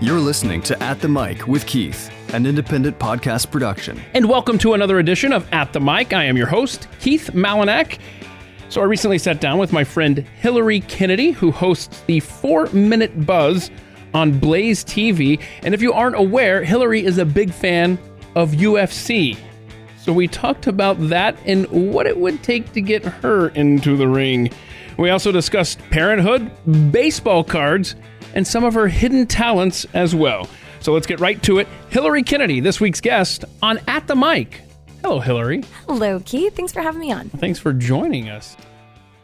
You're listening to At the Mic with Keith, an independent podcast production. And welcome to another edition of At the Mic. I am your host, Keith Malinak. So I recently sat down with my friend Hillary Kennedy, who hosts the Four Minute Buzz on Blaze TV. And if you aren't aware, Hillary is a big fan of UFC. So we talked about that and what it would take to get her into the ring. We also discussed parenthood, baseball cards, and some of her hidden talents as well. So let's get right to it. Hillary Kennedy, this week's guest on At the Mic. Hello, Hillary. Hello, Keith. Thanks for having me on. Thanks for joining us.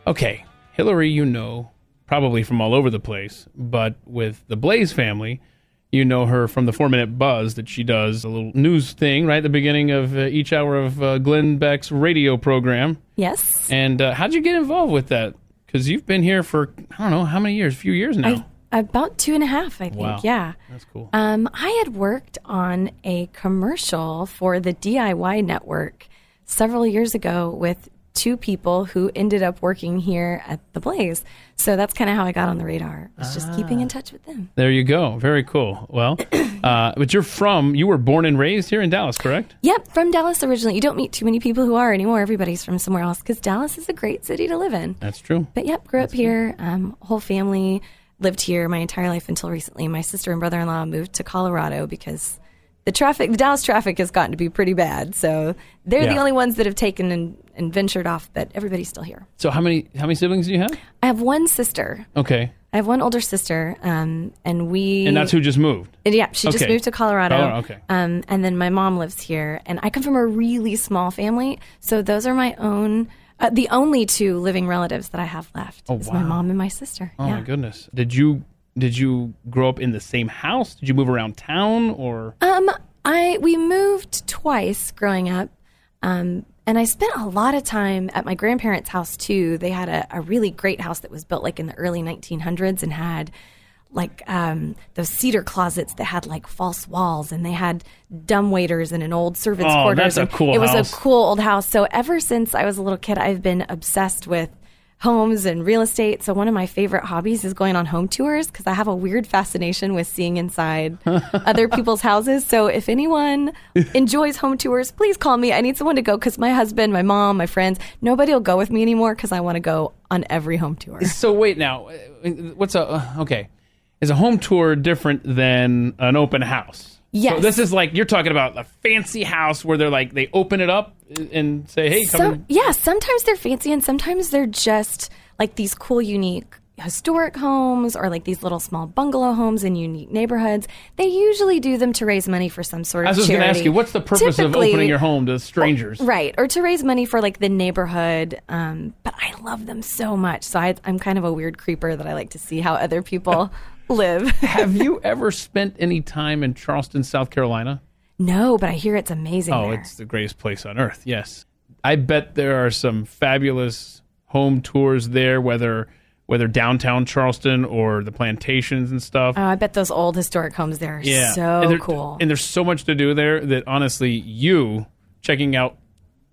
Okay, Hillary, you know probably from all over the place, but with the Blaze family, you know her from the four minute buzz that she does a little news thing right at the beginning of uh, each hour of uh, Glenn Beck's radio program. Yes. And uh, how'd you get involved with that? Because you've been here for, I don't know, how many years? A few years now. I, about two and a half, I think. Wow. Yeah. That's cool. Um, I had worked on a commercial for the DIY network several years ago with two people who ended up working here at the Blaze. So that's kind of how I got on the radar. Was just keeping in touch with them. there you go. Very cool. Well, uh, but you're from, you were born and raised here in Dallas, correct? Yep, from Dallas originally. You don't meet too many people who are anymore. Everybody's from somewhere else because Dallas is a great city to live in. That's true. But yep, grew up here. Um, whole family lived here my entire life until recently. My sister and brother in law moved to Colorado because the traffic, the Dallas traffic has gotten to be pretty bad. So they're the only ones that have taken and, and ventured off, but everybody's still here. So how many how many siblings do you have? I have one sister. Okay. I have one older sister, um, and we. And that's who just moved. yeah, she just moved to Colorado. Colorado, okay. Um, and then my mom lives here, and I come from a really small family, so those are my own, uh, the only two living relatives that I have left. Oh, is my mom and my sister. Oh yeah. my goodness. Did you did you grow up in the same house? Did you move around town or Um, I we moved twice growing up, um, and I spent a lot of time at my grandparents' house too. They had a, a really great house that was built like in the early 1900s and had like um, those cedar closets that had like false walls, and they had dumb waiters and an old servants' Oh, quarters. that's a cool It was a cool old house. So ever since I was a little kid, I've been obsessed with homes and real estate. So one of my favorite hobbies is going on home tours because I have a weird fascination with seeing inside other people's houses. So if anyone enjoys home tours, please call me. I need someone to go because my husband, my mom, my friends, nobody will go with me anymore because I want to go on every home tour. So wait now, what's a okay? Is a home tour different than an open house? Yes. So this is like you're talking about a fancy house where they're like they open it up and say, "Hey, come." Some, yeah, sometimes they're fancy and sometimes they're just like these cool, unique historic homes or like these little small bungalow homes in unique neighborhoods. They usually do them to raise money for some sort of I was going to ask you, what's the purpose of opening your home to strangers? Right, or to raise money for like the neighborhood. Um, but I love them so much. So I, I'm kind of a weird creeper that I like to see how other people live. Have you ever spent any time in Charleston, South Carolina? no, but I hear it's amazing Oh, there. it's the greatest place on earth. Yes, I bet there are some fabulous home tours there, whether whether downtown Charleston or the plantations and stuff. Oh, I bet those old historic homes there are yeah, so and there- cool. And there's so much to do there that honestly, you checking out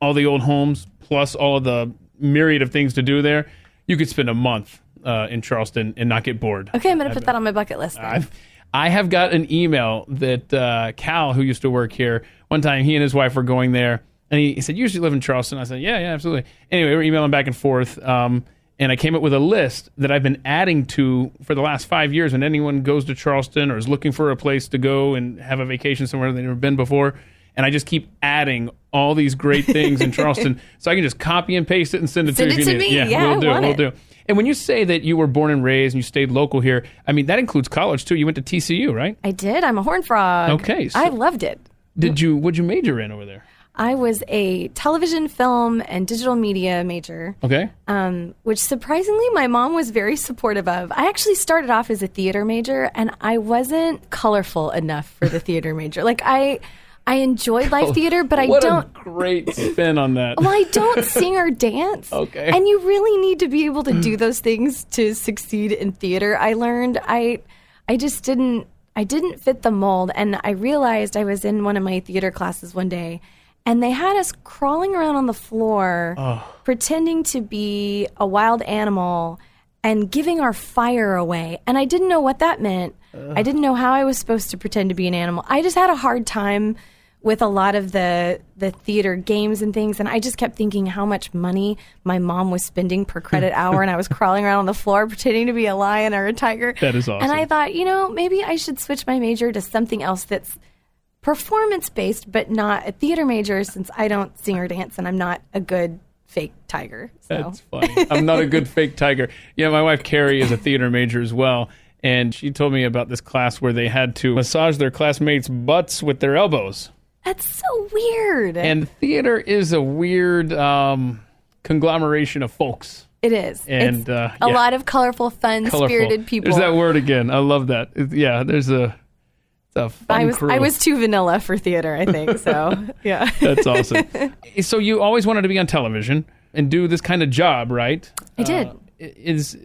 all the old homes plus all of the myriad of things to do there, you could spend a month uh, in Charleston and not get bored. okay, I'm going to put that on my bucket list. Then. I've, I have got an email that uh, Cal, who used to work here, one time he and his wife were going there, and he, he said, "You usually live in Charleston." I said, "Yeah, yeah, absolutely." Anyway, we're emailing back and forth, um, and I came up with a list that I've been adding to for the last five years. When anyone goes to Charleston or is looking for a place to go and have a vacation somewhere they've never been before, and I just keep adding all these great things in Charleston, so I can just copy and paste it and send it Send to you. it to me. Yeah, Yeah, we'll I do. We'll it. do. And when you say that you were born and raised and you stayed local here, I mean that includes college too. You went to TCU, right? I did. I'm a horn frog. Okay, so- I loved it. Did you? What'd you major in over there? I was a television, film, and digital media major, Okay. um, which surprisingly my mom was very supportive of. I actually started off as a theater major, and I wasn't colorful enough for the theater major. Like I, I enjoy live oh, theater, but I Oh, what don't. a great spin on that. Well, I don't sing or dance. Okay. And you really need to be able to do those things to succeed in theater. I learned I I just didn't I didn't fit the mold and I realized I was in one of my theater classes one day and they had us crawling around on the floor pretending to be a wild animal and giving our fire away. And I didn't know what that meant. I didn't know how I was supposed to pretend to be an animal. I just had a hard time with a lot of the the theater games and things and I just kept thinking how much money my mom was spending per credit hour and I was crawling around on the floor pretending to be a lion or a tiger. That is awesome. And I thought, you know, maybe I should switch my major to something else that's performance based but not a theater major since I don't sing or dance and I'm not a good fake tiger. So That's funny. I'm not a good fake tiger. Yeah, my wife Carrie is a theater major as well. And she told me about this class where they had to massage their classmates' butts with their elbows. That's so weird. And theater is a weird um, conglomeration of folks. it is. And, it's uh, a yeah. lot of colorful, fun, Colorful. spirited people. There's that word again. I love that. It- yeah, there's a, it's a fun I was crew. I was too vanilla for theater, I think. So yeah. That's awesome. so you always wanted to be on television and do this kind of job, right? I did. Uh, is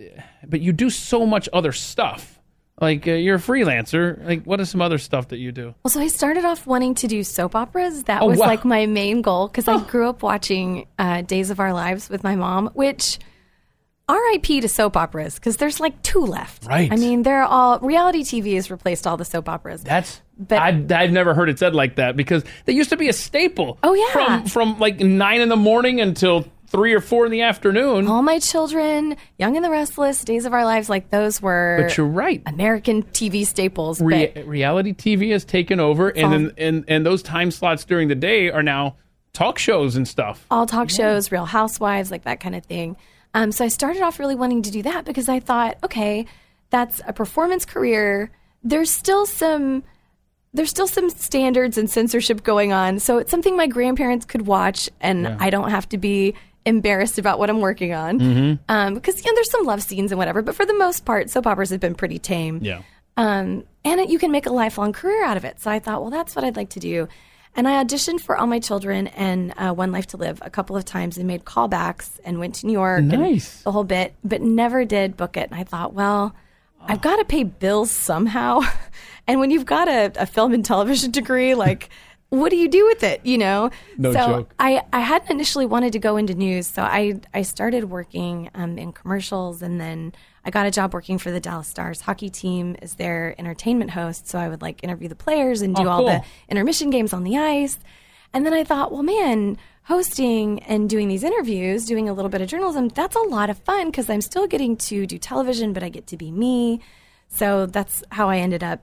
but you do so much other stuff. Like uh, you're a freelancer. Like what is some other stuff that you do? Well, so I started off wanting to do soap operas. That Oh, was wow. like my main goal because I grew up watching uh, Days of Our Lives with my mom, which RIP to soap operas because there's like two left. Right. I mean, they're all reality TV has replaced all the soap operas. That's But- I, I've never heard it said like that because they used to be a staple. Oh, yeah. from from like nine in the morning until three or four in the afternoon. all my children, Young and the Restless, Days of Our Lives, like those were but you're right. American TV staples. Re- reality TV has taken over, and all- then and and those time slots during the day are now talk shows and stuff. all talk shows, Real Housewives, like that kind of thing. Um, so I started off really wanting to do that because I thought, okay, that's a performance career. There's still some there's still some standards and censorship going on. So it's something my grandparents could watch and I don't have to be embarrassed about what I'm working on. Um, because you know, there's some love scenes and whatever, but for the most part, soap operas have been pretty tame Yeah. um, and it, you can make a lifelong career out of it. So I thought, well, that's what I'd like to do. And I auditioned for All My Children and uh, One Life to Live a couple of times and made callbacks and went to New York Nice. the whole bit, but never did book it. And I thought, well, I've got to pay bills somehow. and when you've got a, a film and television degree, like, what do you do with it? You know? No so joke. I, I hadn't initially wanted to go into news, so I I started working um, in commercials, and then I got a job working for the Dallas Stars hockey team as their entertainment host. So I would like interview the players and do Oh, all the intermission games on the ice. And then I thought, well, man, hosting and doing these interviews, doing a little bit of journalism, that's a lot of fun because I'm still getting to do television, but I get to be me. So that's how I ended up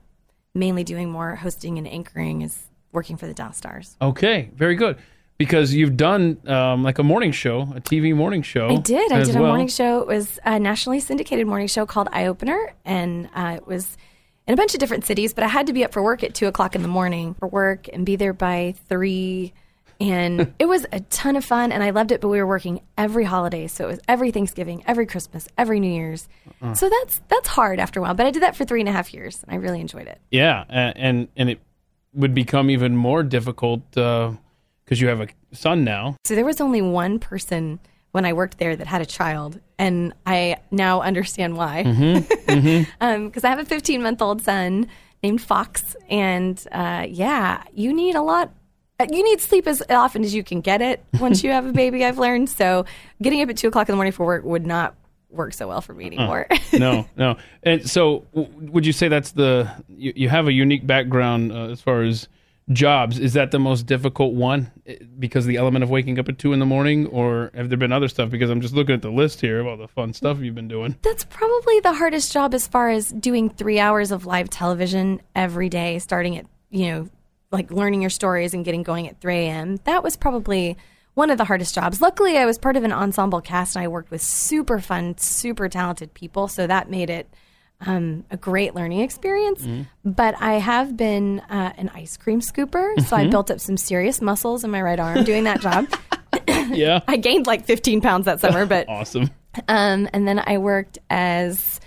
mainly doing more hosting and anchoring is working for the Dallas Stars. Okay, very good. Because you've done um, like a morning show, a TV morning show. I did. I did a morning show. It was a nationally syndicated morning show called Eye Opener, and uh, it was in a bunch of different cities. But I had to be up for work at two o'clock in the morning for work and be there by three. And it was a ton of fun, and I loved it. But we were working every holiday, so it was every Thanksgiving, every Christmas, every New Year's. Uh-uh. So that's that's hard after a while. But I did that for three and a half years, and I really enjoyed it. Yeah, and and it would become even more difficult because you have a son now. So there was only one person when I worked there that had a child, and I now understand why. Because I have a 15 month old son named Fox, and uh, yeah, you need a lot. uh, You need sleep as often as you can get it once you have a baby. I've learned so getting up at two o'clock in the morning for work would not work so well for me anymore. no, no. And so, w- would you say that's the you, you have a unique background uh, as far as jobs? Is that the most difficult one eh, because of the element of waking up at two in the morning, or have there been other stuff? Because I'm just looking at the list here of all the fun stuff you've been doing. That's probably the hardest job as far as doing three hours of live television every day, starting at, you know, like learning your stories and getting going at 3 a.m. That was probably one of the hardest jobs. Luckily, I was part of an ensemble cast and I worked with super fun, super talented people. So that made it um, a great learning experience. But I have been uh, an ice cream scooper. So I built up some serious muscles in my right arm doing that job. Yeah, I gained like 15 pounds that summer, but awesome. um, and then I worked as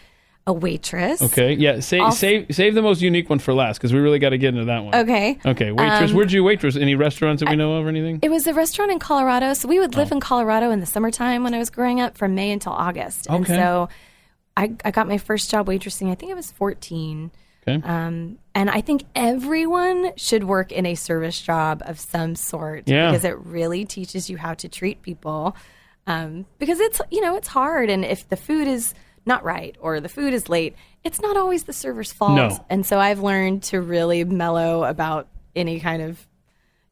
a waitress. Okay, yeah. Save I'll- save save the most unique one for last because we really got to get into that one. Okay. Okay, waitress. Um, Where'd you waitress? Any restaurants that we know of or anything? It was a restaurant in Colorado. So we would Oh. live in Colorado in the summertime when I was growing up from May until August. And Okay. so I, I got my first job waitressing, I think I was 14. Okay. Um, and I think everyone should work in a service job of some sort Yeah. because it really teaches you how to treat people. Um, because it's, you know, it's hard. And if the food is not right or the food is late, it's not always the server's fault. No. And so I've learned to really mellow about any kind of,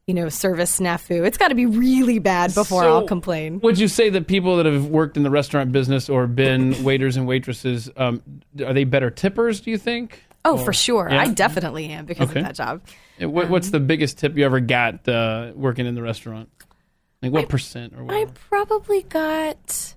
you know, service snafu. It's got to be really bad before So, I'll complain. Would you say that people that have worked in the restaurant business or been waiters and waitresses, um, are they better tippers? Do you think? Oh, for sure. Yeah? I definitely am because Okay. of that job. What, what's the biggest tip you ever got uh, working in the restaurant? Like what percent or what? I probably got.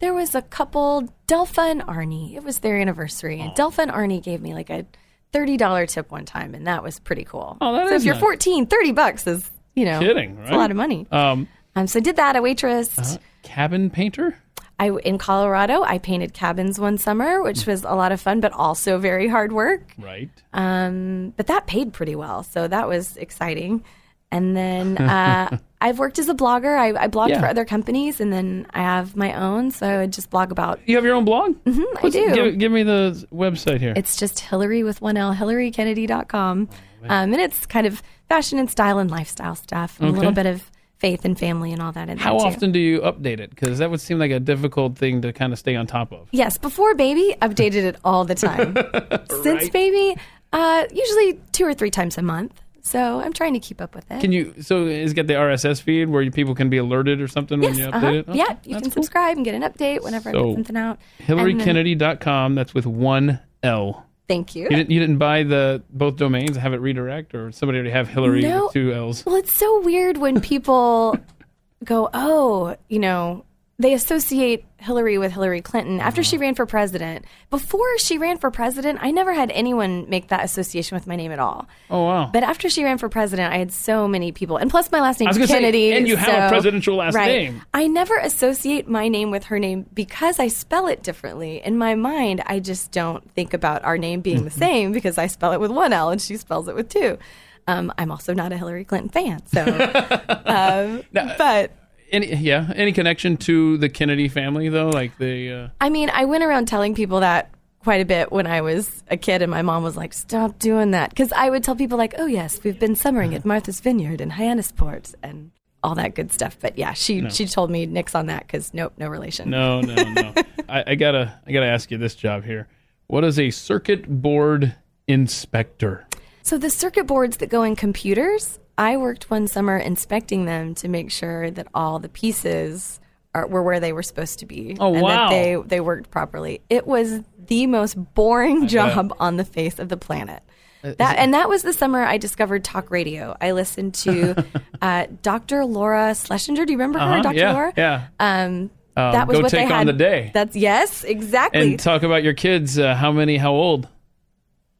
There was a couple, Delpha and Arnie. It was their anniversary, Oh. and Delpha and Arnie gave me like a thirty dollar tip one time, and that was pretty cool. Oh, that so is if you're nice. 14, 30 bucks is you know Kidding, it's right? a lot of money. Um, Um, so I did that. I waitressed. Uh-huh. cabin painter. I in Colorado. I painted cabins one summer, Hmm. which was a lot of fun, but also very hard work. Right. Um, but that paid pretty well, so that was exciting. And then uh, I've worked as a blogger. I, I blogged Yeah. for other companies, and then I have my own. So I would just blog about. You have your own blog? Mm-hmm, I do. Give, give me the website here. It's just Hillary with one L, HillaryKennedy.com. Um, and it's kind of fashion and style and lifestyle stuff, and Okay. a little bit of faith and family and all that in How often do you update it? Because that would seem like a difficult thing to kind of stay on top of. Yes, before baby, updated it all the time. Since baby, uh, usually two or three times a month. So I'm trying to keep up with it. Can you? So it's got the RSS feed where you, people can be alerted or something yes, when you update uh-huh. it. Okay, yeah, you can cool. subscribe and get an update whenever I So, put something out. HillaryKennedy.com. That's with one L. Thank you. You didn't, you didn't buy the both domains, have it redirect, or somebody already have Hillary No. with two L's. Well, it's so weird when people go, oh, you know, they associate Hillary with Hillary Clinton after Uh-huh. she ran for president. Before she ran for president, I never had anyone make that association with my name at all. Oh wow! But after she ran for president, I had so many people, and plus my last name is gonna say, Kennedy. and you have a presidential last right. name. I never associate my name with her name because I spell it differently. In my mind, I just don't think about our name being the same because I spell it with one L and she spells it with two. Um, I'm also not a Hillary Clinton fan, so. um, but any yeah, any connection to the Kennedy family though? Like the uh, I mean, I went around telling people that quite a bit when I was a kid, and my mom was like, "Stop doing that," because I would tell people like, "Oh yes, we've been summering at Martha's Vineyard in Hyannisport and all that good stuff." But yeah, she she told me nix on that because nope, no relation. no, no, no. I, I gotta I gotta ask you this job here. What is a circuit board inspector? So the circuit boards that go in computers, I worked one summer inspecting them to make sure that all the pieces are, were where they were supposed to be. Oh, and wow. that they they worked properly. It was the most boring job on the face of the planet. Uh, That and that was the summer I discovered talk radio. I listened to uh, Dr. Laura Schlesinger. Do you remember her, Uh-huh, Dr. yeah, Laura? yeah. Um, Um, that was go what take they on the day. That's yes, exactly. and talk about your kids. Uh, how many? How old?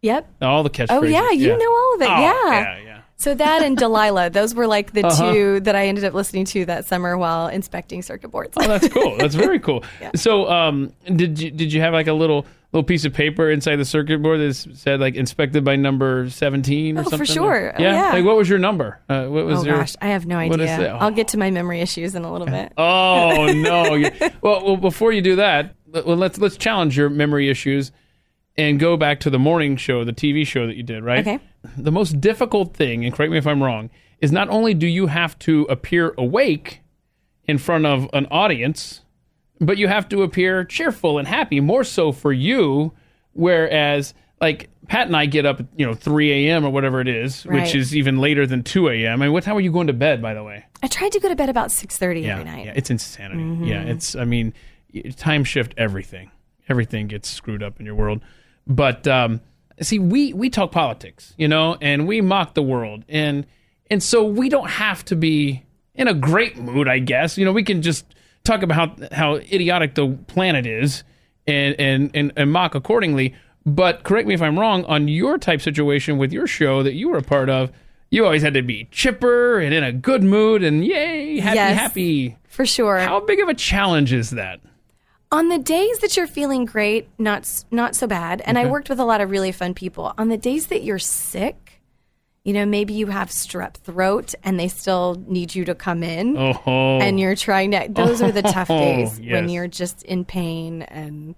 yep. All the catchphrases. Oh yeah, you know all of it. Oh, yeah. yeah, yeah. So that and Delilah, those were like the Uh-huh. two that I ended up listening to that summer while inspecting circuit boards. Oh, that's cool. That's very cool. So, um, did you did you have like a little little piece of paper inside the circuit board that said like inspected by number seventeen or something? Oh, for something? sure. Oh, yeah. yeah. Like, what was your number? Uh, what was oh your? gosh, I have no idea. that? I'll get to my memory issues in a little bit. Oh no! Well, well, before you do that, well, let's let's challenge your memory issues and go back to the morning show, the TV show that you did, right? Okay. The most difficult thing, and correct me if I'm wrong, is not only do you have to appear awake in front of an audience, but you have to appear cheerful and happy. More so for you, whereas like Pat and I get up, at, you know, 3 a.m. or whatever it is, which is even later than 2 a.m. I mean, what time are you going to bed, by the way? I tried to go to bed about six thirty yeah, every night. Yeah, it's insanity. Mm-hmm. Yeah, it's. I mean, time shift everything. Everything gets screwed up in your world. But um, see, we we talk politics, you know, and we mock the world, and and so we don't have to be in a great mood, I guess. You know, we can just talk about how how idiotic the planet is, and and and, and mock accordingly. But correct me if I'm wrong. On your type situation with your show that you were a part of, you always had to be chipper and in a good mood and yay, happy, Yes. happy. For sure. How big of a challenge is that? On the days that you're feeling great, not not so bad. And I worked with a lot of really fun people. On the days that you're sick, you know, maybe you have strep throat and they still need you to come in. Oh, and you're trying to those are the tough Oh, days when you're just in pain and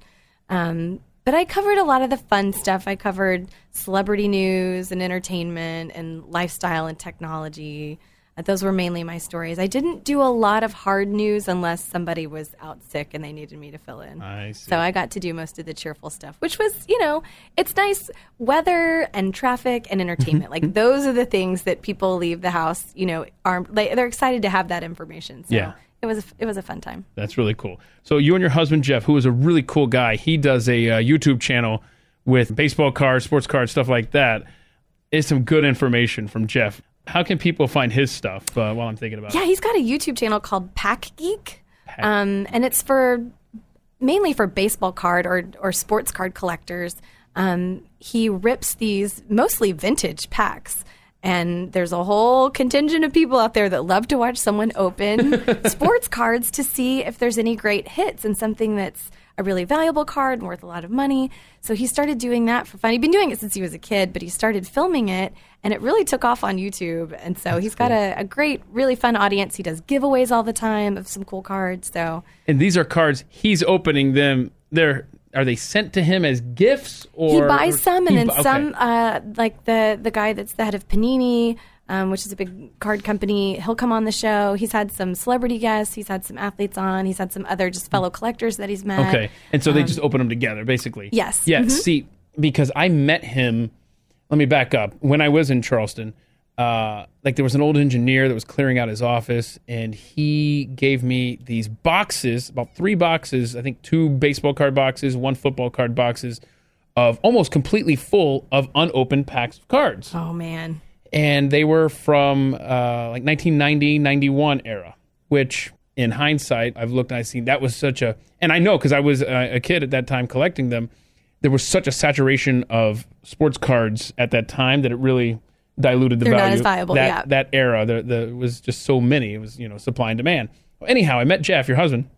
um but I covered a lot of the fun stuff. I covered celebrity news and entertainment and lifestyle and technology. Uh, Those were mainly my stories. I didn't do a lot of hard news unless somebody was out sick and they needed me to fill in. I. So I got to do most of the cheerful stuff, which was, you know, it's nice weather and traffic and entertainment. like those are the things that people leave the house, you know, are like, they're excited to have that information. So Yeah. it was a, it was a fun time. That's really cool. So you and your husband Jeff, who is a really cool guy, he does a uh, YouTube channel with baseball cards, sports cards, stuff like that. Is some good information from Jeff. How can people find his stuff uh, while I'm thinking about Yeah, it? Yeah, he's got a YouTube channel called Pack Geek, um, and it's for mainly for baseball card or or sports card collectors. Um, he rips these mostly vintage packs. And there's a whole contingent of people out there that love to watch someone open sports cards to see if there's any great hits and something that's a really valuable card and worth a lot of money. So he started doing that for fun. He'd been doing it since he was a kid, but he started filming it and it really took off on YouTube. And so he's got a, a great, really fun audience. He does giveaways all the time of some cool cards. So And these are cards he's opening them. They're are they sent to him as gifts or he buys some, and then bu- okay. some, uh, like the the guy that's the head of Panini, um, which is a big card company. He'll come on the show. He's had some celebrity guests. He's had some athletes on. He's had some other just fellow collectors that he's met. Okay. And so they just open them together, basically. Um, Yes. Yeah. Mhm. See, because I met him. Let me back up. When I was in Charleston, uh, like there was an old engineer that was clearing out his office, and he gave me these boxes, about three boxes. I think two baseball card boxes, one football card boxes, of almost completely full of unopened packs of cards Oh man. And they were from uh, like 1990 91 era which in hindsight i've looked and i've seen that was such a and i know because i was uh, a kid at that time collecting them there was such a saturation of sports cards at that time that it really diluted the They're not value as viable, that, yeah. that era there, there was just so many it was you know supply and demand anyhow i met jeff your husband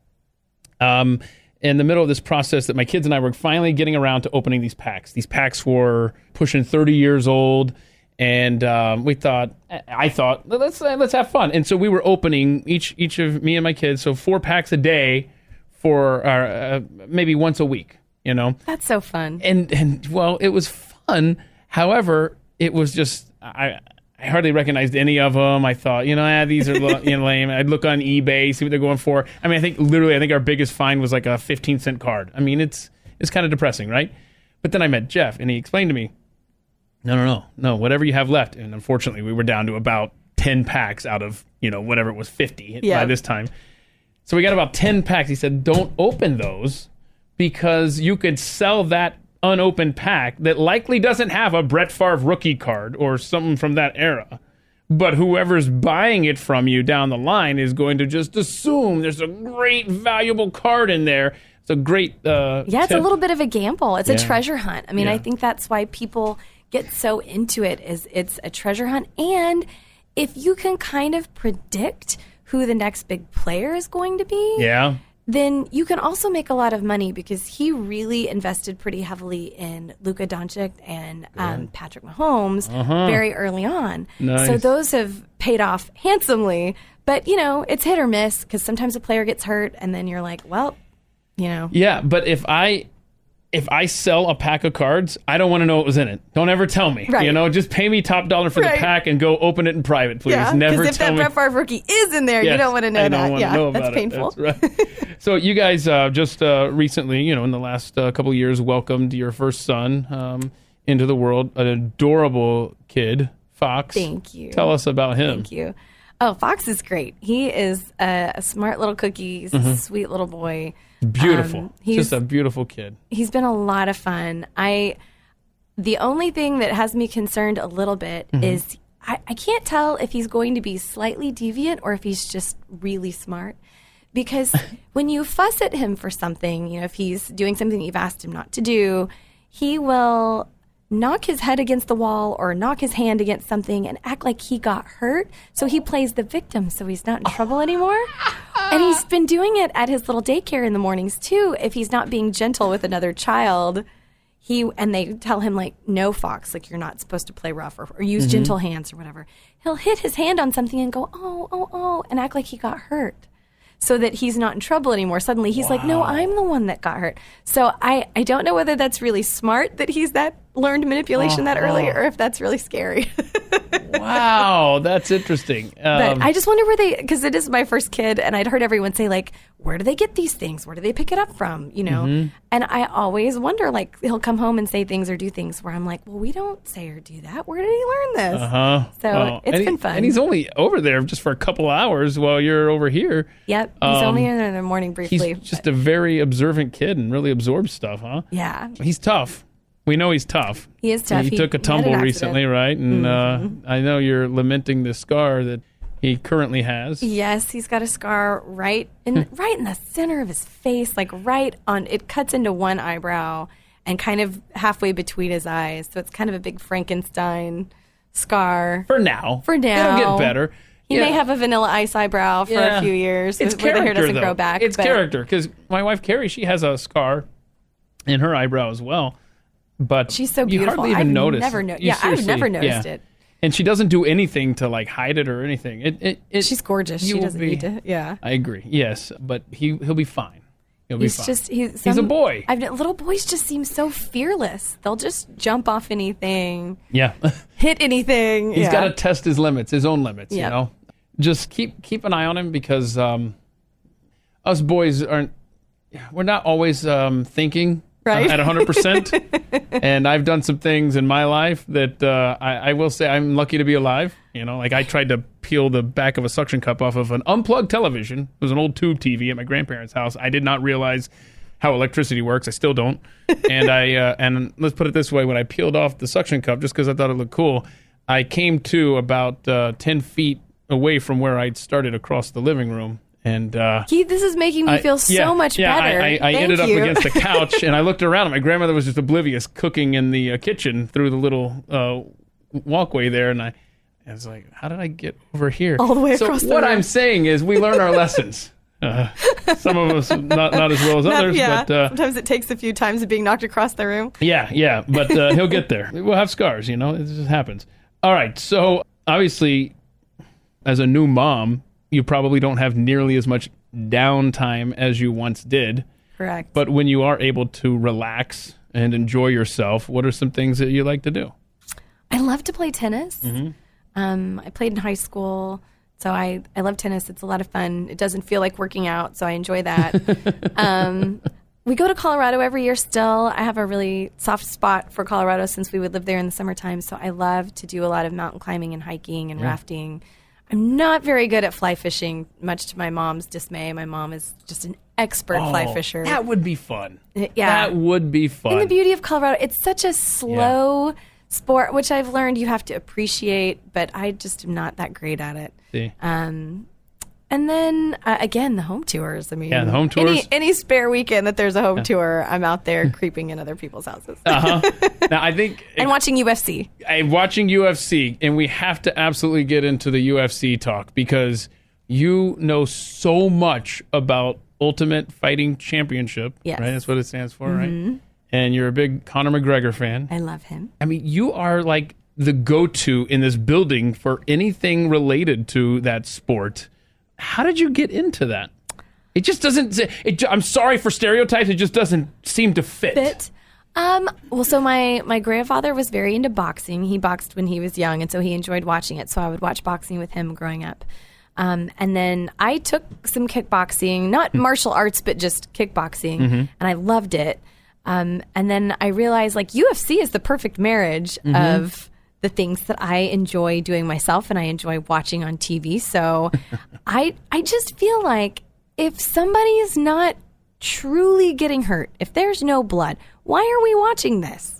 um, in the middle of this process that my kids and I were finally getting around to opening these packs. These packs were pushing 30 years old, and um, we thought, I thought, let's uh, let's have fun. And so we were opening each each of me and my kids, so four packs a day for uh, uh, maybe once a week, you know That's so fun. and and well, it was fun. However, it was just I I hardly recognized any of them. I thought, you know, ah, these are you know, lame. I'd look on eBay, see what they're going for. I mean, I think literally, I think our biggest find was like a fifteen cent card. I mean, it's it's kind of depressing, right? But then I met Jeff, and he explained to me, no, no, no, no, whatever you have left. And unfortunately, we were down to about ten packs out of you know whatever it was fifty Yeah. by this time. So we got about 10 packs. He said, don't open those because you could sell that unopened pack that likely doesn't have a Brett Favre rookie card or something from that era. But whoever's buying it from you down the line is going to just assume there's a great valuable card in there. It's a great uh, Yeah, it's a little bit of a gamble. It's Yeah. a treasure hunt. I mean, Yeah. I think that's why people get so into it is it's a treasure hunt and if you can kind of predict who the next big player is going to be, Yeah. then you can also make a lot of money because he really invested pretty heavily in Luka Doncic and um, Patrick Mahomes very early on. So Uh-huh. Those have paid off handsomely. But you know, it's hit or miss because sometimes a player gets hurt, and then you're like, well, you know, Yeah, but if I if I sell a pack of cards, I don't want to know what was in it. Don't ever tell me. Right. You know, just pay me top dollar for Right. the pack and go open it in private, please. yeah. Never Because if tell that me. Brett Favre rookie is in there, you don't want to know I don't that. yeah, know that's it. painful. That's right. so you guys uh, just uh, recently, you know, in the last uh, couple of years, welcomed your first son um, into the world, an adorable kid, Fox. Thank you. Tell us about him. Thank you. Oh, Fox is great. He is a, a smart little cookie. He's a sweet little boy. Beautiful. Um, he's- just a beautiful kid. he's been a lot of fun. I the only thing that has me concerned a little bit is I, I can't tell if he's going to be slightly deviant or if he's just really smart. Because when you fuss at him for something, you know, if he's doing something that you've asked him not to do, he will knock his head against the wall or knock his hand against something and act like he got hurt. So he plays the victim so he's not in trouble anymore. And he's been doing it at his little daycare in the mornings too. If he's not being gentle with another child, he and they tell him like, "No, Fox, like you're not supposed to play rough or, or use mm-hmm. gentle hands or whatever." He'll hit his hand on something and go, "Oh, oh, oh," and act like he got hurt, so that he's not in trouble anymore. Suddenly, he's like, "No, I'm the one that got hurt." So I I don't know whether that's really smart that he's that learned manipulation that early, Uh-huh. or if that's really scary. wow, that's interesting. But Um, I just wonder where they, because it is my first kid, and I'd heard everyone say like, "Where do they get these things? Where do they pick it up from?" You know, Mm-hmm. and I always wonder like he'll come home and say things or do things where I'm like, "Well, we don't say or do that. Where did he learn this?" huh? So Oh, it's and been he- fun. And he's only over there just for a couple hours while you're over here. Yep, he's Um, only in there in the morning briefly. He's just a very observant kid and really absorbs stuff, huh? yeah, He's tough. We know he's tough. he is tough. He, took a tumble recently, right? And Mm-hmm. uh, I know you're lamenting the scar that he currently has. Yes, he's got a scar right Hmm. in right in the center of his face, like right on. It cuts into one eyebrow and kind of halfway between his eyes. So it's kind of a big Frankenstein scar. For now. For now. It'll get better. He Yeah. may have a vanilla ice eyebrow for Yeah. a few years It's where the hair doesn't though. grow back. It's but character because my wife Carrie, she has a scar in her eyebrow as well. But She's so You beautiful. hardly even I've notice. never no- You yeah, I've never noticed yeah. it. And she doesn't do anything to like hide it or anything. It, it, it She's gorgeous. She doesn't be- need to. Yeah. I agree. Yes, but he he'll be fine. He'll be He's fine. just he's, He's a boy. I've little boys just seem so fearless. They'll just jump off anything, yeah. hit anything. He's yeah. got to test his limits, his own limits. You know, just keep keep an eye on him because um, us boys aren't. We're not always um, thinking Right. at 100. percent And I've done some things in my life that uh, I, I will say I'm lucky to be alive. You know, like I tried to peel the back of a suction cup off of an unplugged television. It was an old tube TV at my grandparents' house. I did not realize how electricity works. I still don't. And I uh, and let's put it this way: when I peeled off the suction cup, just because I thought it looked cool, I came to about uh, ten feet away from where I'd started across the living room, and uh, Keith, this is making me I- feel so yeah, much yeah, better. I, I, I ended up against the couch, and I looked around, and my grandmother was just oblivious, cooking in the uh, kitchen through the little uh, walkway there, and I, I was like, "How did I get over here?" All the way so across the what room. I'm saying is, we learn our lessons. Uh, some of us not not as well as No, others, yeah. but uh, Sometimes it takes a few times of being knocked across the room. yeah, yeah, but uh, he'll get there. We'll have scars, you know. It just happens. All right. So obviously, as a new mom, you probably don't have nearly as much downtime as you once did. Correct. But when you are able to relax and enjoy yourself, what are some things that you like to do? I love to play tennis. Mm-hmm. Um, I played in high school, so I, I love tennis. It's a lot of fun. It doesn't feel like working out, so I enjoy that. um, we go to Colorado every year still. I have a really soft spot for Colorado since we would live there in the summertime, so I love to do a lot of mountain climbing and hiking and rafting. I'm not very good at fly fishing, much to my mom's dismay. My mom is just an expert fly Oh, fisher. That would be fun. Yeah. That would be fun. And the beauty of Colorado, it's such a slow sport, which I've learned you have to appreciate, but I just am not that great at it. See? Um, and then uh, again, the home tours. I mean, Yeah, the home Any, tours. any spare weekend that there's a home tour, I'm out there creeping in other people's houses Uh-huh. now I think and watching UFC. I'm watching UFC, and we have to absolutely get into the UFC talk because you know so much about Ultimate Fighting Championship. Yes. Right? That's what it stands for, right? And you're a big Conor McGregor fan. I love him. I mean, you are like the go to in this building for anything related to that sport. How did you get into that? It just doesn't. It, I'm sorry for stereotypes. It just doesn't seem to fit. Fit. Um, well, so my, my grandfather was very into boxing. He boxed when he was young, and so he enjoyed watching it. So I would watch boxing with him growing up. Um, and then I took some kickboxing, not martial arts, but just kickboxing, and I loved it. Um, and then I realized like UFC is the perfect marriage of the things that I enjoy doing myself and I enjoy watching on TV. So I I just feel like if somebody is not truly getting hurt, if there's no blood, why are we watching this?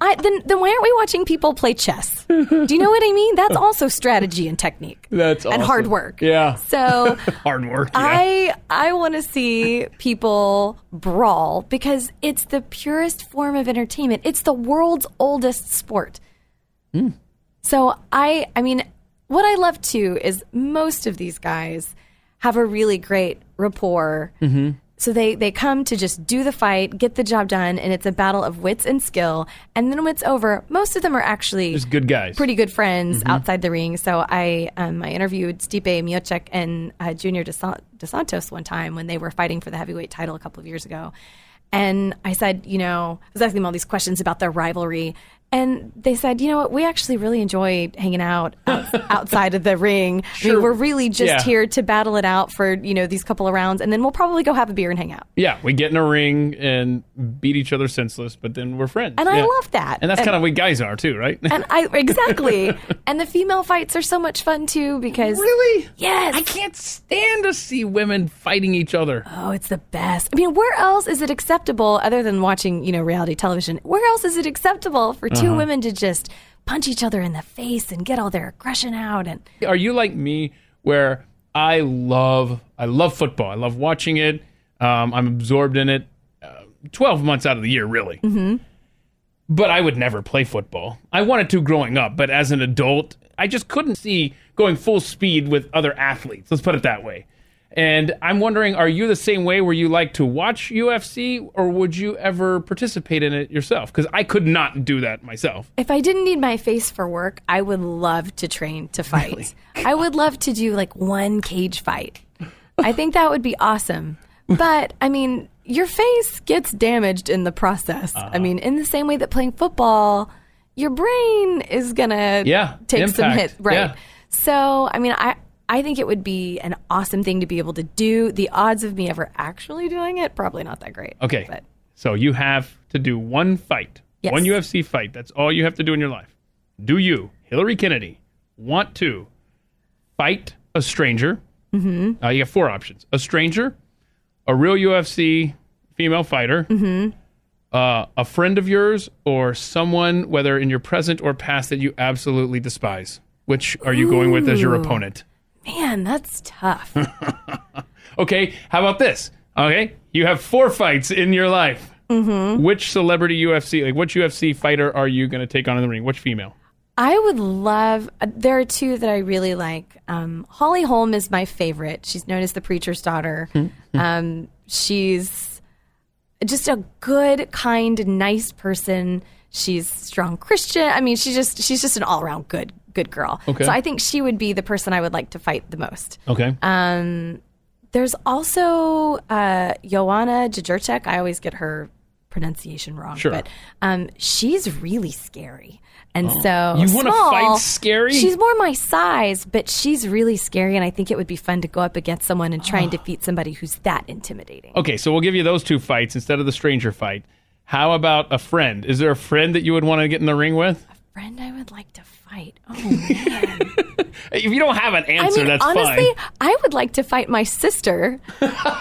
I, then, then why aren't we watching people play chess? Do you know what I mean? That's also strategy and technique. That's and hard work. Yeah. So Hard work. Yeah. I I want to see people brawl because it's the purest form of entertainment. It's the world's oldest sport. Hmm. So I I mean, what I love too is most of these guys have a really great rapport. Mm-hmm. So they they come to just do the fight, get the job done, and it's a battle of wits and skill. And then when it's over, most of them are actually Just good guys. pretty good friends Mm-hmm. outside the ring. So I um, I interviewed Stipe Miocic and uh, Junior Dos one time when they were fighting for the heavyweight title a couple of years ago. And I said, you know, I was asking them all these questions about their rivalry. And they said, you know what, we actually really enjoy hanging out out- outside of the ring. I mean, we're really just Yeah. here to battle it out for you know these couple of rounds, and then we'll probably go have a beer and hang out. Yeah, we get in a ring and beat each other senseless, but then we're friends. And I love that. And that's kind of what guys are too, right? and I exactly. and the female fights are so much fun too because really? yes, I can't stand to see women fighting each other. Oh, it's the best. I mean, where else is it acceptable other than watching, you know, reality television? Where else is it acceptable for uh-huh. 2 Uh-huh. women to just punch each other in the face and get all their aggression out and Are you like me where I love I love football. I love watching it. Um, I'm absorbed in it. Uh, Twelve months out of the year, really. Mm-hmm. But I would never play football. I wanted to growing up, but as an adult, I just couldn't see going full speed with other athletes. Let's put it that way. And I'm wondering, are you the same way where you like to watch UFC, or would you ever participate in it yourself? Because I could not do that myself. if I didn't need my face for work, I would love to train to fight. I would love to do like one cage fight. I think that would be awesome. But I mean, your face gets damaged in the process. Uh-huh. I mean, in the same way that playing football, your brain is gonna Yeah, take some impact. hit, right? Yeah. So, I mean, I I think it would be an awesome thing to be able to do. The odds of me ever actually doing it probably not that great. Okay. but So you have to do one fight, Yes. one UFC fight. That's all you have to do in your life. Do you, Hillary Kennedy, want to fight a stranger? Mm-hmm. Uh, you have four options: a stranger, a real UFC female fighter, mm-hmm. uh, a friend of yours, or someone, whether in your present or past, that you absolutely despise. Which are you going with as your opponent? Man, that's tough. Okay, how about this? Okay, you have four fights in your life. Mm-hmm. Which celebrity UFC, like which UFC fighter are you going to take on in the ring? Which female? I would love. Uh, there are two that I really like. Um, Holly Holm is my favorite. She's known as the preacher's daughter. um, she's just a good, kind, nice person. She's strong Christian. I mean, she's just she's just an all around good good girl. Okay. So I think she would be the person I would like to fight the most. Okay. Um, there's also uh, Joanna Jajurczek. I always get her pronunciation wrong, Sure. but um, she's really scary. And so Oh. You wanna fight scary? She's more my size, but she's really scary, and I think it would be fun to go up against someone and try and defeat somebody who's that intimidating. okay, so we'll give you those two fights instead of the stranger fight. How about a friend? Is there a friend that you would want to get in the ring with? A friend, I would like to fight. Oh man. If you don't have an I answer, mean, that's honestly, fine. I would like to fight my sister.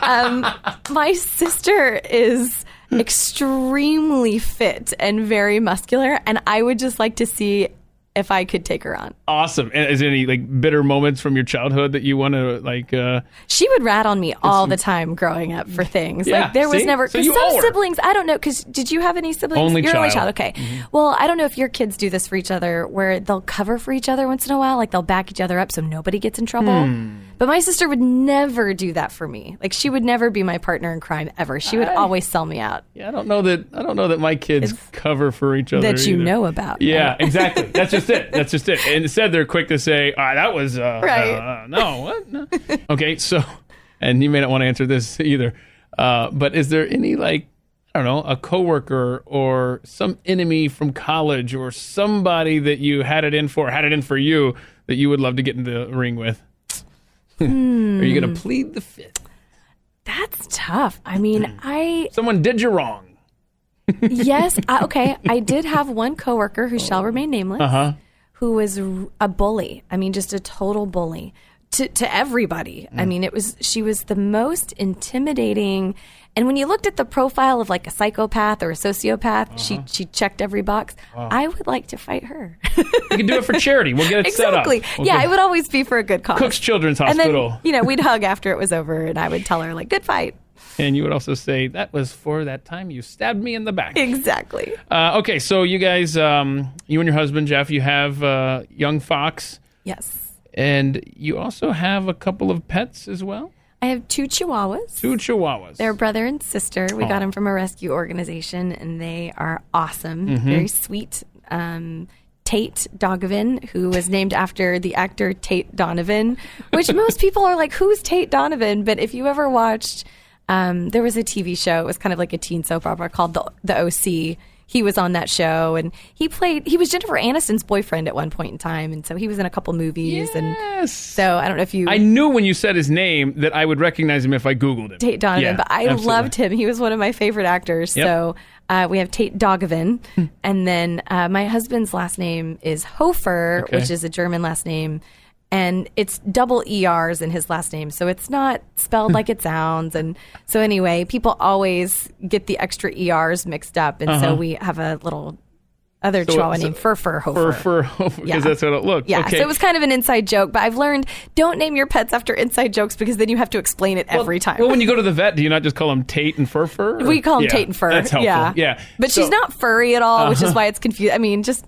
um, my sister is extremely fit and very muscular, and I would just like to see if I could take her on. Awesome. And is there any like bitter moments from your childhood that you want to like? uh She would rat on me all the time growing up for things. Yeah, like there was see? never So some siblings. I don't know. Because did you have any siblings? Only You're only child. child. Okay. Well, I don't know if your kids do this for each other, where they'll cover for each other once in a while. Like they'll back each other up so nobody gets in trouble. Hmm. But my sister would never do that for me. Like she would never be my partner in crime ever. She would always sell me out. Yeah, I don't know that. I don't know that my kids cover for each other. That you either. know about. Yeah, right? exactly. That's just it. That's just it. And instead, they're quick to say, ah, "That was uh, Right. uh, no, what? No. okay, so, and you may not want to answer this either. Uh, but is there any like I don't know, a coworker or some enemy from college or somebody that you had it in for, had it in for you that you would love to get in the ring with? Are you going to plead the fifth? That's tough. I mean, I Someone did you wrong. yes, I, okay. I did have one coworker who shall remain nameless, Uh-huh. who was a bully. I mean, just a total bully to to everybody. Mm. I mean, it was she was the most intimidating. And when you looked at the profile of like a psychopath or a sociopath, Uh-huh. she she checked every box. I would like to fight her. You can do it for charity. We'll get it set up. exactly. We'll Yeah, it would always be for a good cause. Cook's Children's Hospital. and then you know we'd hug after it was over, and I would tell her like, "Good fight." And you would also say, that was for that time you stabbed me in the back. Exactly. Uh, okay, so you guys, um, you and your husband, Jeff, you have uh, young Fox, Yes. and you also have a couple of pets as well? I have two chihuahuas. Two chihuahuas. They're brother and sister. We got them from a rescue organization, and they are awesome. Mm-hmm. Very sweet. Um, Tate Donovan, who was named after the actor Tate Donovan, which most people are like, "Who's Tate Donovan?" But if you ever watched, um, there was a TV show. It was kind of like a teen soap opera called the the OC. He was on that show, and he played. He was Jennifer Aniston's boyfriend at one point in time, and so he was in a couple movies. And Yes. so I don't know if you I knew when you said his name that I would recognize him if I Googled him. Tate Donovan, Yeah, but I absolutely. loved him. He was one of my favorite actors. Yep. So uh, we have Tate Dogovan, Hmm. and then uh, my husband's last name is Hofer, Okay. which is a German last name, and it's double ers in his last name, so it's not spelled Hmm. like it sounds. And so anyway, people always get the extra ers mixed up, and so we have a little other Uh-huh. So chihuahua it's- named Furfur Hofer. For because Yeah. that's how it looked. yeah, okay. so it was kind of an inside joke, but I've learned don't name your pets after inside jokes because then you have to explain it every time. Well, when you go to the vet, do you not just call them Tate and Fur Fur? or- We call him Yeah, Tate and Fur. That's helpful. Yeah, Yeah, But So- Uh-huh. she's not furry at all, which is why it's confused. I mean, just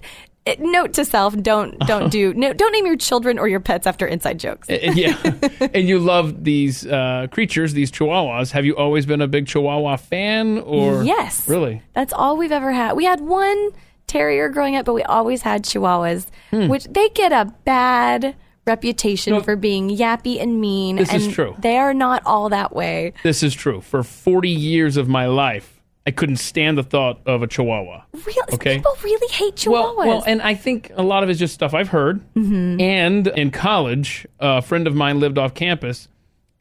note to self: don't don't do no, don't name your children or your pets after inside jokes. And- yeah, and you love these uh, creatures, these Chihuahuas. Have you always been a big Chihuahua fan, or yes, really? That's all we've ever had. We had one terrier growing up, but we always had Chihuahuas, Hmm. which they get a bad reputation for being yappy and mean. This is true. They are not all that way. This is true. For forty years of my life, I couldn't stand the thought of a Chihuahua. Real, Okay. People really hate Chihuahuas. Well, well, and I think a lot of it's just stuff I've heard. Mm-hmm. And in college, a friend of mine lived off campus,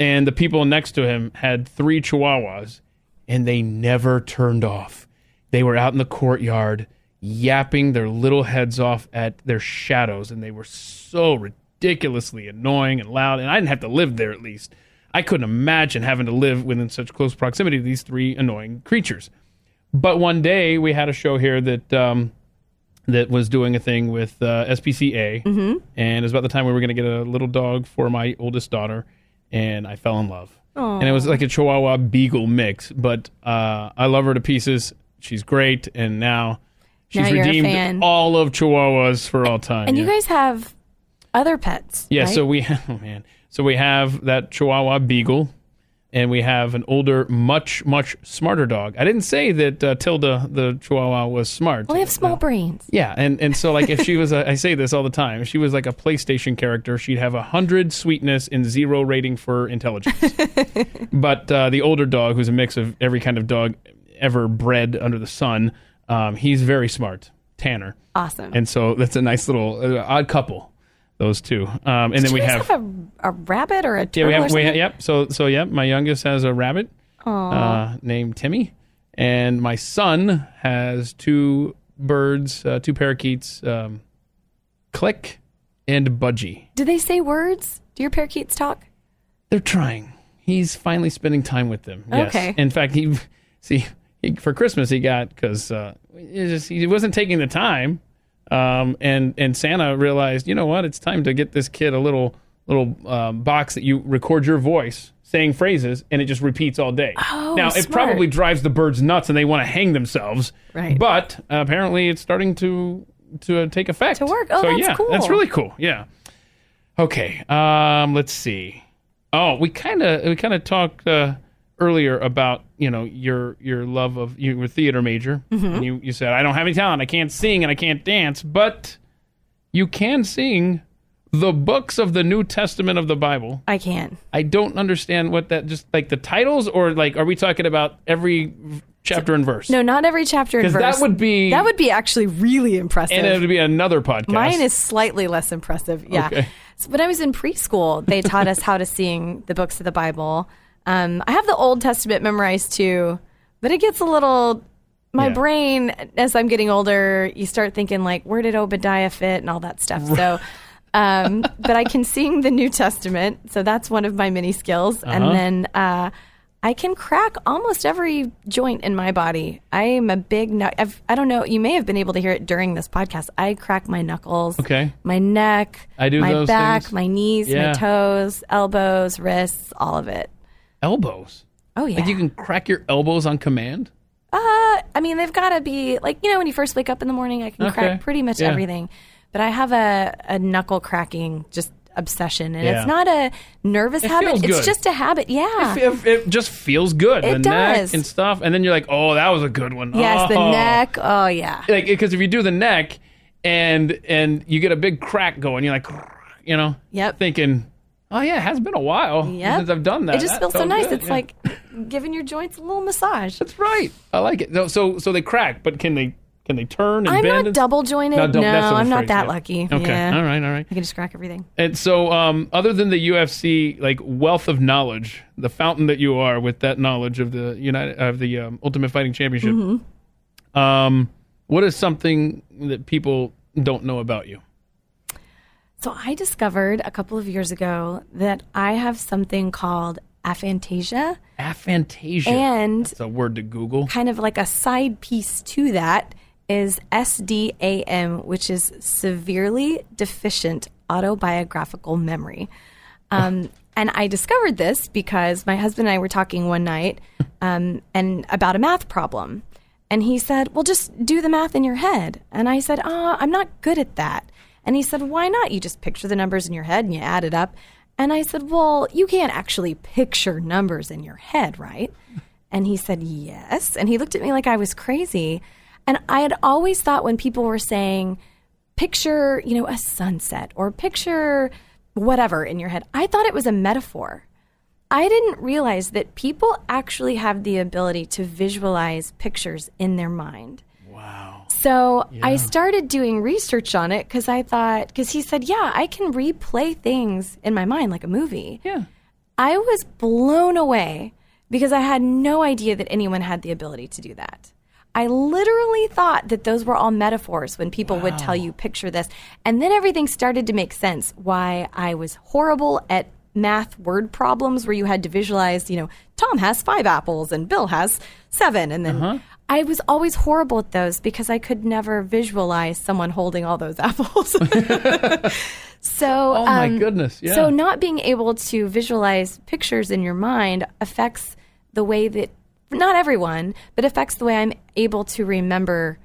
and the people next to him had three Chihuahuas, and they never turned off. They were out in the courtyard yapping their little heads off at their shadows, and they were so ridiculously annoying and loud. And I didn't have to live there, at least. I couldn't imagine having to live within such close proximity to these three annoying creatures. But one day we had a show here that um, that was doing a thing with uh, SPCA, mm-hmm. and it was about the time we were going to get a little dog for my oldest daughter, and I fell in love. And it was like a Chihuahua Beagle mix, but uh, I love her to pieces. She's great, and now she's Now redeemed all of Chihuahuas for all time. and you guys have other pets. Yeah, right? so we oh man, so we have that Chihuahua Beagle, and we have an older, much much smarter dog. I didn't say that uh, Tilda the Chihuahua was smart. Well, they have small brains. Yeah, and and so like if she was, a, I say this all the time. If she was like a PlayStation character, she'd have a hundred sweetness and zero rating for intelligence. but uh, the older dog, who's a mix of every kind of dog ever bred under the sun, um, he's very smart, Tanner, Awesome. and so that's a nice little uh, odd couple. Those two, um, and then we have, have, a, a rabbit or a yeah, we have, we ha- something? yep. So so yep, my youngest has a rabbit uh, named Timmy, and my son has two birds, uh, two parakeets, um, Click and Budgie. Do they say words? Do your parakeets talk? They're trying. He's finally spending time with them. Yes. Okay. In fact, he see he, for Christmas he got because uh, just- he wasn't taking the time, um, and and Santa realized, you know what, it's time to get this kid a little little um, box that you record your voice saying phrases, and it just repeats all day. Oh, now it probably drives the birds nuts, and they want to hang themselves. Right. But uh, apparently, it's starting to to uh, take effect. To work. Oh, so that's yeah, cool. that's really cool. Yeah. Okay. Um, let's see. Oh, we kind of we kind of talked uh, earlier about you know your your love of you were theater major. Mm-hmm. And you you said I don't have any talent. I can't sing and I can't dance, but you can sing the books of the New Testament of the Bible. I can. I don't understand what that just like the titles or like are we talking about every chapter and verse? No, not every chapter and verse. that would be- that would be actually really impressive. and it would be another podcast. Mine is slightly less impressive. Yeah. Okay. So when I was in preschool, they taught us how to sing the books of the Bible. Um, I have the Old Testament memorized too, but it gets a little. My Yeah. brain, as I'm getting older, you start thinking like, where did Obadiah fit and all that stuff. So, um, but I can sing the New Testament, so that's one of my many skills. Uh-huh. And then uh, I can crack almost every joint in my body. I am a big. I've, I don't know. You may have been able to hear it during this podcast. I crack my knuckles Okay. my neck, I do my back, things. my knees, Yeah. my toes, elbows, wrists, all of it. Elbows. Oh yeah. Like you can crack your elbows on command. uh, I mean, they've got to be like you know when you first wake up in the morning, I can Okay. crack pretty much Yeah. everything. But I have a a knuckle cracking just obsession, and Yeah. it's not a nervous It habit. It's just a habit. Yeah. It, it just feels good. It the neck does. and stuff, and then you're like, "Oh, that was a good one." yes, the Oh. neck. Oh yeah. Like because if you do the neck, and and you get a big crack going, you're like, you know, Yep. thinking, "Oh yeah, it has been a while Yep. since I've done that." It just That feels so nice. good." It's Yeah. like giving your joints a little massage. that's right. I like it. So so so they crack, but can they Can they turn and I'm bend? not double jointed. No, No, don't- that's what I'm not phrase, that yeah. lucky. Okay. Yeah. All right. All right. I can just crack everything. And so, um, other than the UFC, like wealth of knowledge, the fountain that you are with that knowledge of the United of the um, Ultimate Fighting Championship, Mm-hmm. um, what is something that people don't know about you? So I discovered a couple of years ago that I have something called aphantasia Aphantasia. and It's a word to Google. kind of like a side piece to that is SDAM, which is severely deficient autobiographical memory. Um, and I discovered this because my husband and I were talking one night um, and about a math problem. And he said, Well, just do the math in your head. And I said, Oh, I'm not good at that. And he said, Why not? You just picture the numbers in your head and you add it up. And I said, Well, you can't actually picture numbers in your head, right? And he said, Yes. And he looked at me like I was crazy. And I had always thought when people were saying, picture, you know, a sunset or picture whatever in your head, I thought it was a metaphor. I didn't realize that people actually have the ability to visualize pictures in their mind. Wow. So I started doing research on it because I thought, because he said, yeah, I can replay things in my mind like a movie. Yeah. I was blown away because I had no idea that anyone had the ability to do that. I literally thought that those were all metaphors when people would tell you, picture this. And then everything started to make sense why I was horrible at math word problems where you had to visualize, you know, Tom has five apples and Bill has seven. And then uh-huh. I was always horrible at those because I could never visualize someone holding all those apples. so, Oh my um, goodness. Yeah. so not being able to visualize pictures in your mind affects the way that not everyone, but affects the way I'm able to remember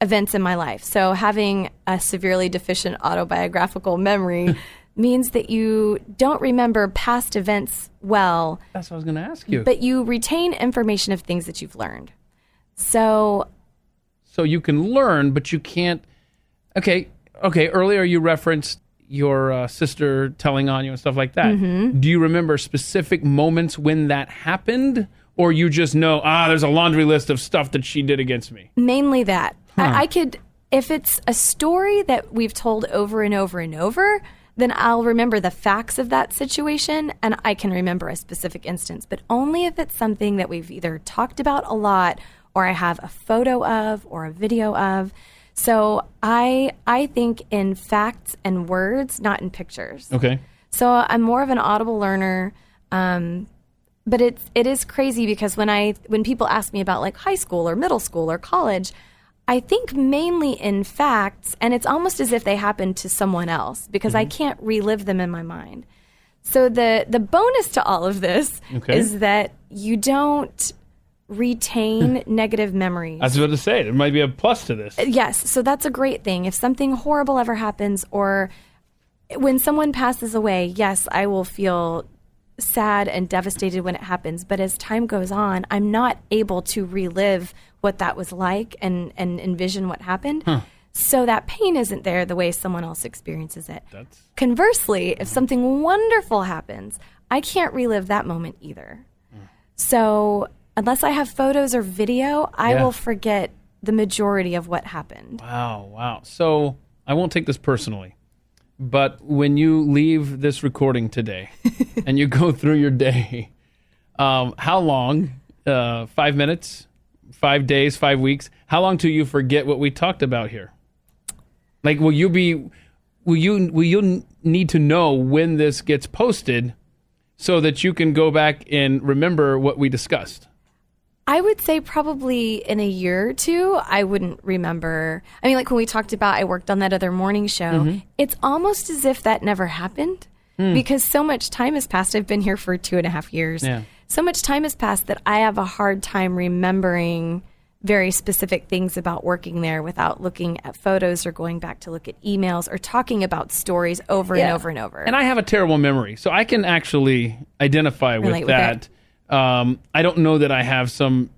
events in my life. So having a severely deficient autobiographical memory means that you don't remember past events well, That's what I was going to ask you. but you retain information of things that you've learned. So so you can learn, but you can't. Okay. Okay. Earlier you referenced your uh, sister telling on you and stuff like that. Mm-hmm. Do you remember specific moments when that happened? Or you just know, ah, there's a laundry list of stuff that she did against me. mainly that. I, I could, if it's a story that we've told over and over and over, then I'll remember the facts of that situation and I can remember a specific instance. But only if it's something that we've either talked about a lot or I have a photo of or a video of. So I I think in facts and words, not in pictures. Okay. So I'm more of an audible learner. Um, but it's it is crazy because when I when people ask me about like high school or middle school or college, I think mainly in facts, and it's almost as if they happened to someone else because I can't relive them in my mind. So the the bonus to all of this Okay. is that you don't retain negative memories. I was about to say, there might be a plus to this. Uh, yes, so that's a great thing. If something horrible ever happens, or when someone passes away, yes, I will feel sad and devastated when it happens. But as time goes on, I'm not able to relive what that was like and, and envision what happened. So that pain isn't there the way someone else experiences it. That's Conversely, if something wonderful happens, I can't relive that moment either. Hmm. So unless I have photos or video, I Yeah. will forget the majority of what happened. Wow, wow. So I won't take this personally, but when you leave this recording today and you go through your day, um, how long? Uh, five minutes, five days, five weeks. How long till you forget what we talked about here? Like, will you be? Will you? Will you need to know when this gets posted so that you can go back and remember what we discussed? I would say probably in a year or two, I wouldn't remember. I mean, like when we talked about I worked on that other morning show, Mm-hmm. it's almost as if that never happened because so much time has passed. I've been here for two and a half years. Yeah. So much time has passed that I have a hard time remembering very specific things about working there without looking at photos or going back to look at emails or talking about stories over and over and over. And I have a terrible memory, so I can actually identify Relate with with that. Um, I don't know that I have some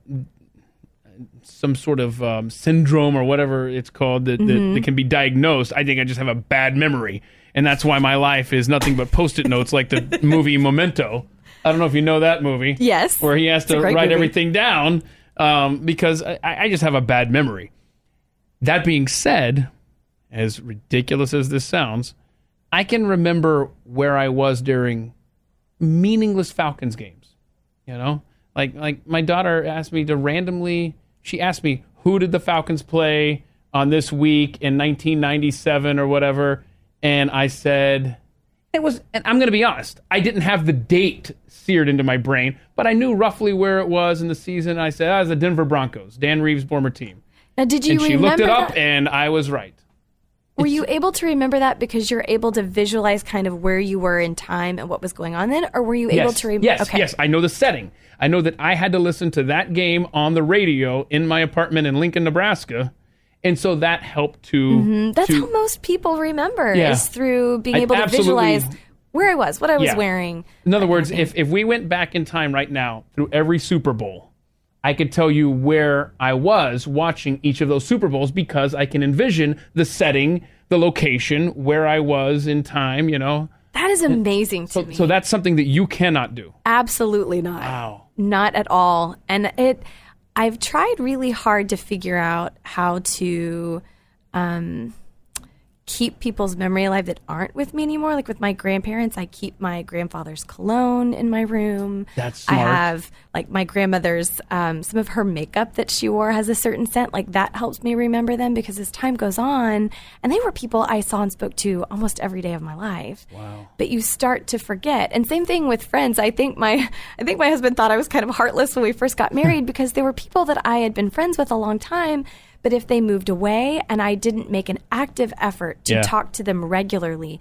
some sort of um, syndrome or whatever it's called that, Mm-hmm. that, that can be diagnosed. I think I just have a bad memory, and that's why my life is nothing but post-it notes, like the movie Memento. I don't know if you know that movie. Yes. where he has to write movie. everything down um, because I, I just have a bad memory. That being said, as ridiculous as this sounds, I can remember where I was during meaningless Falcons games. You know, like like my daughter asked me to randomly. She asked me who did the Falcons play on this week in 1997 or whatever, and I said it was. And I'm going to be honest, I didn't have the date seared into my brain, but I knew roughly where it was in the season. I said, "Ah, it's the Denver Broncos, Dan Reeves' former team." Now, did you and she looked it up, that? and I was right. Were you able to remember that because you're able to visualize kind of where you were in time and what was going on then, or were you able yes, to remember? yes, okay. yes. I know the setting. I know that I had to listen to that game on the radio in my apartment in Lincoln, Nebraska, and so that helped to. Mm-hmm. That's to- how most people remember Yeah. is through being I able to visualize where I was, what I was Yeah. wearing. In other words, if, if we went back in time right now through every Super Bowl, I could tell you where I was watching each of those Super Bowls because I can envision the setting, the location, where I was in time, you know. That is amazing to So, me. so that's something that you cannot do. Absolutely not. Wow. Not at all. And it I've tried really hard to figure out how to um keep people's memory alive that aren't with me anymore. Like with my grandparents, I keep my grandfather's cologne in my room. That's smart. I have like my grandmother's um, some of her makeup that she wore has a certain scent. Like that helps me remember them because as time goes on, and they were people I saw and spoke to almost every day of my life. Wow. But you start to forget. And same thing with friends. I think my I think my husband thought I was kind of heartless when we first got married because there were people that I had been friends with a long time. But if they moved away and I didn't make an active effort to Yeah. talk to them regularly,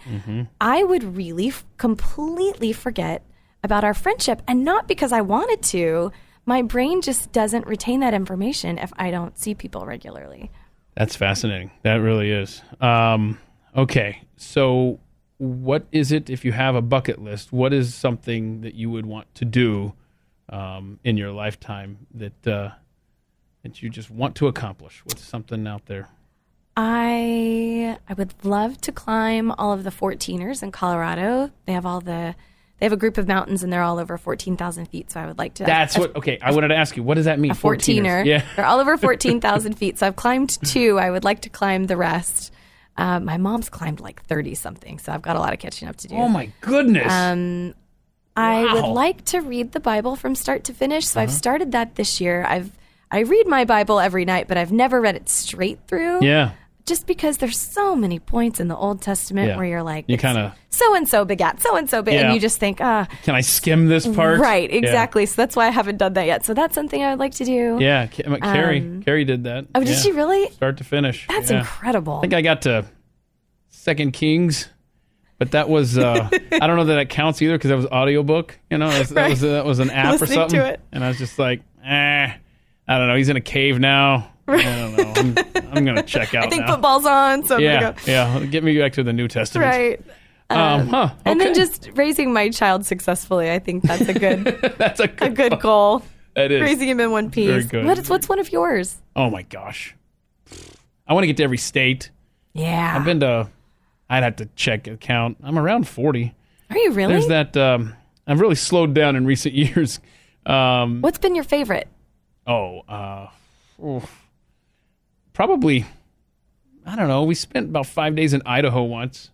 I would really f- completely forget about our friendship. And not because I wanted to, my brain just doesn't retain that information if I don't see people regularly. That's fascinating. That really is. Um, okay, so what is it if you have a bucket list? What is something that you would want to do um, in your lifetime that uh, that you just want to accomplish? What's something out there? I I would love to climb all of the 14ers in Colorado. They have all the they have a group of mountains and they're all over 14,000 feet. So I would like to. That's what. Okay, I wanted to ask you. What does that mean? a 14er. Yeah. They're all over 14,000 feet. So I've climbed two. I would like to climb the rest. Uh, my mom's climbed like 30 something. So I've got a lot of catching up to do. Oh my goodness. Um, I Wow. would like to read the Bible from start to finish. So Uh-huh. I've started that this year. I've I read my Bible every night, but I've never read it straight through. yeah. Just because there's so many points in the Old Testament Yeah. where you're like, You kinda- so and so begat so and so, Yeah. and you just think, ah, Can I skim this part? right, Yeah. exactly. So that's why I haven't done that yet. So that's something I would like to do. Yeah, Ca- Carrie. Carrie did that. Oh, did Yeah. she really? Start to finish. That's Yeah. incredible. I think I got to Second Kings, but that was uh, I don't know that that counts either because that was audiobook. You know, that was, that was that was an app or Listening to something. it. And I was just like, eh, I don't know. He's in a cave now. I don't know. I'm, I'm gonna check out I think now. football's on, so yeah, go. yeah. Get me back to the New Testament. Right. Um, huh. And then just raising my child successfully. I think that's a good that's a a good, good goal. That is. Raising him in one piece. Very good. What's what's one of yours? Oh my gosh. I want to get to every state. Yeah. I've been to. I'd have to check a count. I'm around forty. Are you really? There's that. Um, I've really slowed down in recent years. Um, What's been your favorite? Oh, uh, oof. probably. I don't know. We spent about five days in Idaho once.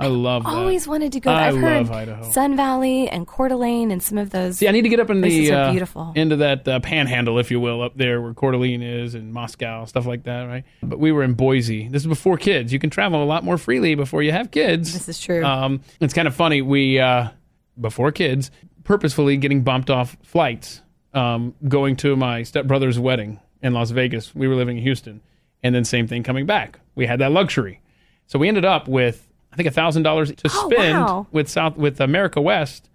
I love that. Always wanted to go. I I've heard love Idaho. Sun Valley and Coeur d'Alene and some of those. See, I need to get up in the uh, beautiful. into that uh, panhandle, if you will, up there where Coeur d'Alene is and Moscow, stuff like that, right? But we were in Boise. This is before kids. You can travel a lot more freely before you have kids. This is true. Um, it's kind of funny. We uh, before kids, purposefully getting bumped off flights, um, going to my stepbrother's wedding in Las Vegas. We were living in Houston, and then same thing coming back. We had that luxury, so we ended up with I think thousand dollars to Oh, spend wow. with South with America West.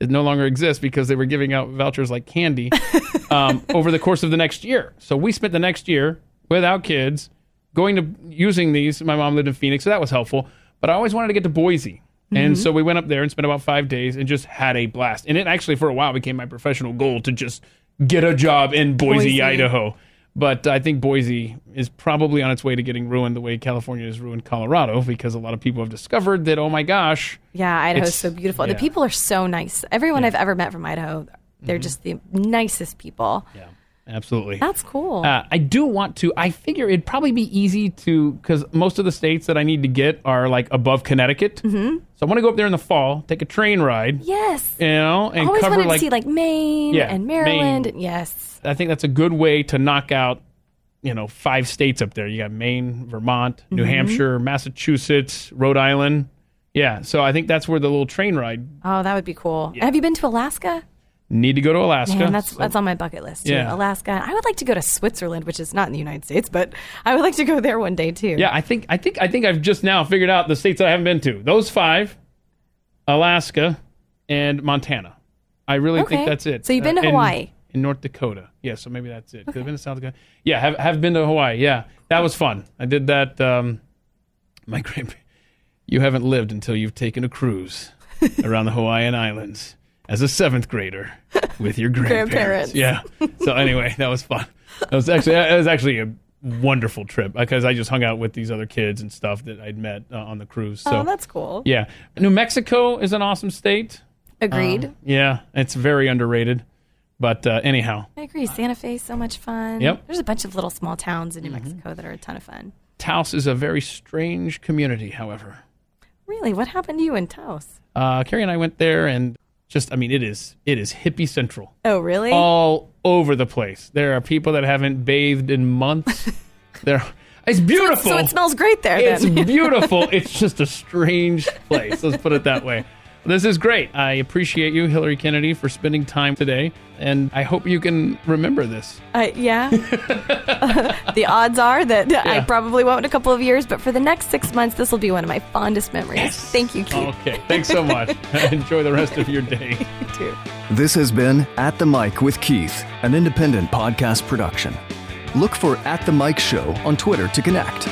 It no longer exists because they were giving out vouchers like candy um, over the course of the next year. So we spent the next year without kids going to using these. My mom lived in Phoenix, so that was helpful. But I always wanted to get to Boise. And Mm-hmm. so we went up there and spent about five days and just had a blast. And it actually, for a while, became my professional goal to just get a job in Boise, Boise. Idaho. But I think Boise is probably on its way to getting ruined the way California has ruined Colorado because a lot of people have discovered that, oh my gosh, yeah, Idaho's it's- so beautiful. yeah. The people are so nice. Everyone I've ever met from Idaho, they're just the nicest people. Yeah. Absolutely. That's cool. Uh, I do want to. I figure it'd probably be easy to because most of the states that I need to get are like above Connecticut. Mm-hmm. So I want to go up there in the fall, take a train ride, yes. you know, and Always cover wanted like. to see like Maine Yeah, and Maryland. Maine. Yes. I think that's a good way to knock out, you know, five states up there. You got Maine, Vermont, New Mm-hmm. Hampshire, Massachusetts, Rhode Island. Yeah, so I think that's where the little train ride. Oh, that would be cool. Have you been to Alaska? Need to go to Alaska. Man, that's So- that's on my bucket list too. Yeah. Alaska. I would like to go to Switzerland, which is not in the United States, but I would like to go there one day too. Yeah, I think I think I think I've just now figured out the states that I haven't been to. Those five, Alaska, and Montana. I really Okay. think that's it. So you've been to and- Hawaii? and North Dakota. Yeah, so maybe that's it. 'Cause I've been to South Dakota. Yeah, have have been to Hawaii. Yeah, that was fun. I did that. Um, my grand. You haven't lived until you've taken a cruise around the Hawaiian Islands as a seventh grader with your grandparents. Grandparents. Yeah. So anyway, that was fun. That was actually it was actually a wonderful trip because I just hung out with these other kids and stuff that I'd met uh, on the cruise. So oh, that's cool. yeah, New Mexico is an awesome state. Agreed. Um, yeah, it's very underrated. But uh, anyhow, I agree. Santa Fe is so much fun. Yep. There's a bunch of little small towns in New Mm-hmm. Mexico that are a ton of fun. Taos is a very strange community, however. Really, what happened to you in Taos? Uh, Carrie and I went there and just, I mean, it is, it is hippie central Oh, really? all over the place. There are people that haven't bathed in months. there, it's beautiful. so it smells great there. it's beautiful. it's just a strange place. Let's put it that way. This is great. I appreciate you, Hillary Kennedy, for spending time today. And I hope you can remember this. Uh, yeah. the odds are that I probably won't in a couple of years, but for the next six months, this will be one of my fondest memories. Thank you, Keith. Okay. Thanks so much. Enjoy the rest of your day. You too. This has been At the Mic with Keith, an independent podcast production. Look for At the Mic Show on Twitter to connect.